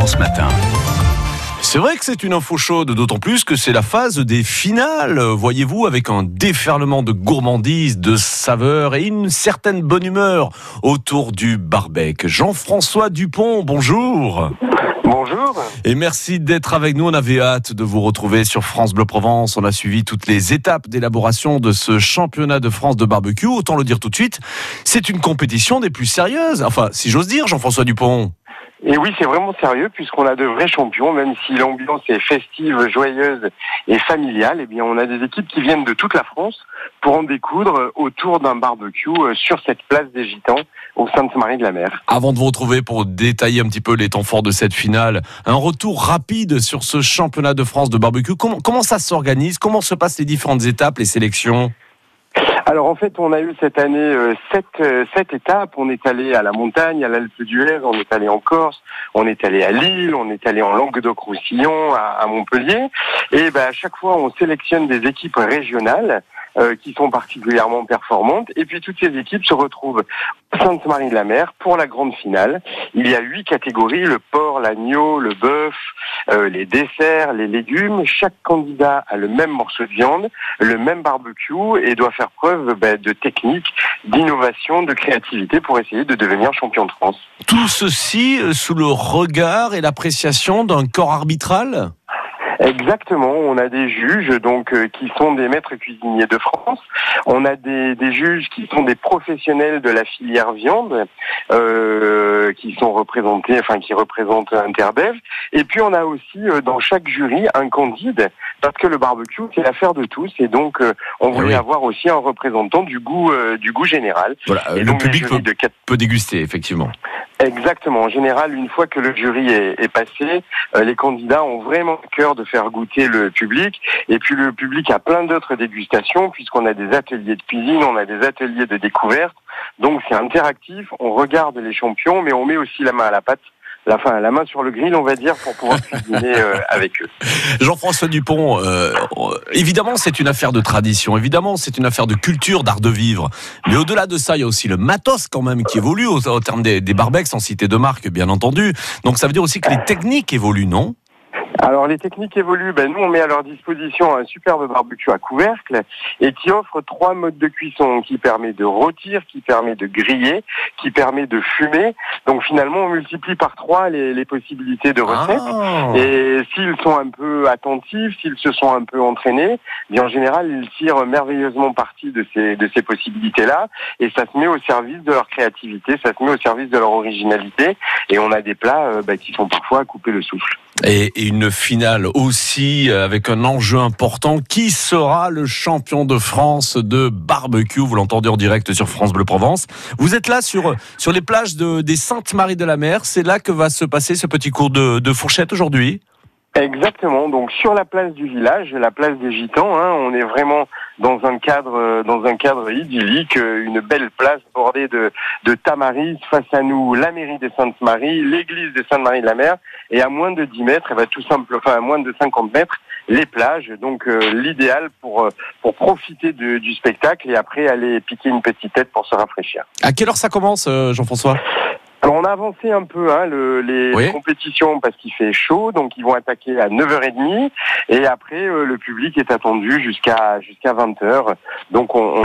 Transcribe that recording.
Provence Matin. C'est vrai que c'est une info chaude, d'autant plus que c'est la phase des finales, voyez-vous, avec un déferlement de gourmandise, de saveurs et une certaine bonne humeur autour du barbecue. Jean-François Dupont, bonjour. Bonjour. Et merci d'être avec nous. On avait hâte de vous retrouver sur France Bleu Provence. On a suivi toutes les étapes d'élaboration de ce championnat de France de barbecue. Autant le dire tout de suite, c'est une compétition des plus sérieuses. Enfin, si j'ose dire, Jean-François Dupont. Et oui, c'est vraiment sérieux puisqu'on a de vrais champions, même si l'ambiance est festive, joyeuse et familiale. Eh bien, on a des équipes qui viennent de toute la France pour en découdre autour d'un barbecue euh, sur cette place des Gitans au Sainte-Marie de la Mer. Avant de vous retrouver pour détailler un petit peu les temps forts de cette finale, un retour rapide sur ce championnat de France de barbecue. Comment, comment ça s'organise? Comment se passent les différentes étapes, les sélections? Alors en fait, on a eu cette année euh, sept, euh, sept étapes. On est allé à la montagne, à l'Alpe d'Huez, on est allé en Corse, on est allé à Lille, on est allé en Languedoc-Roussillon, à, à, Montpellier. Et ben, à chaque fois, on sélectionne des équipes régionales euh, qui sont particulièrement performantes. Et puis toutes ces équipes se retrouvent Sainte-Marie-de-la-Mer pour la grande finale. Il y a huit catégories le porc, l'agneau, le bœuf, euh, les desserts, les légumes. Chaque candidat a le même morceau de viande, le même barbecue et doit faire preuve ben, de technique, d'innovation, de créativité pour essayer de devenir champion de France. Tout ceci euh, sous le regard et l'appréciation d'un corps arbitral? Exactement, on a des juges donc euh, qui sont des maîtres cuisiniers de France. On a des, des juges qui sont des professionnels de la filière viande, euh, qui sont représentés, enfin qui représentent Interbev. Et puis on a aussi euh, dans chaque jury un candide, parce que le barbecue c'est l'affaire de tous, et donc euh, on voulait oui. avoir aussi un représentant du goût euh, du goût général. Voilà, et le donc, public peut, de quatre... peut déguster effectivement. Exactement. En général, une fois que le jury est, passé, euh, les candidats ont vraiment cœur de faire goûter le public. Et puis le public a plein d'autres dégustations puisqu'on a des ateliers de cuisine, on a des ateliers de découverte. Donc c'est interactif. On regarde les champions, mais on met aussi la main à la pâte la, fin, la main sur le grill, on va dire, pour pouvoir cuisiner euh, avec eux. Jean-François Dupont, euh, évidemment, c'est une affaire de tradition, évidemment, c'est une affaire de culture, d'art de vivre. Mais au-delà de ça, il y a aussi le matos quand même qui évolue au, au terme des, des barbecs, sans citer de marque, bien entendu. Donc ça veut dire aussi que les techniques évoluent, non? Alors les techniques évoluent. Ben, nous, on met à leur disposition un superbe barbecue à couvercle et qui offre trois modes de cuisson, qui permet de rôtir, qui permet de griller, qui permet de fumer. Donc finalement, on multiplie par trois les, les possibilités de recettes. Ah. Et s'ils sont un peu attentifs, s'ils se sont un peu entraînés, bien en général, ils tirent merveilleusement parti de ces de ces possibilités-là. Et ça se met au service de leur créativité, ça se met au service de leur originalité. Et on a des plats euh, ben, qui sont parfois à couper le souffle. Et une finale aussi euh, avec un enjeu important. Qui sera le champion de France de barbecue? Vous l'entendez en direct sur France Bleu Provence. Vous êtes là sur, sur les plages de, des Saintes-Maries de la Mer. C'est là que va se passer ce petit cours de, de fourchette aujourd'hui Exactement. Donc sur la place du village, la place des Gitans, hein, on est vraiment dans un cadre, dans un cadre idyllique, une belle place bordée de, de tamaris. Face à nous, la mairie des Saintes Maries, l'église des Saintes Maries de la Mer, et à moins de 10 mètres, et va tout simple, enfin à moins de 50 mètres, les plages. Donc euh, l'idéal pour pour profiter du spectacle et après aller piquer une petite tête pour se rafraîchir. À quelle heure ça commence, euh, Jean-François? Alors on a avancé un peu hein, le, les Oui. compétitions parce qu'il fait chaud, donc ils vont attaquer à 9h30 et après euh, le public est attendu jusqu'à jusqu'à 20h. Donc on,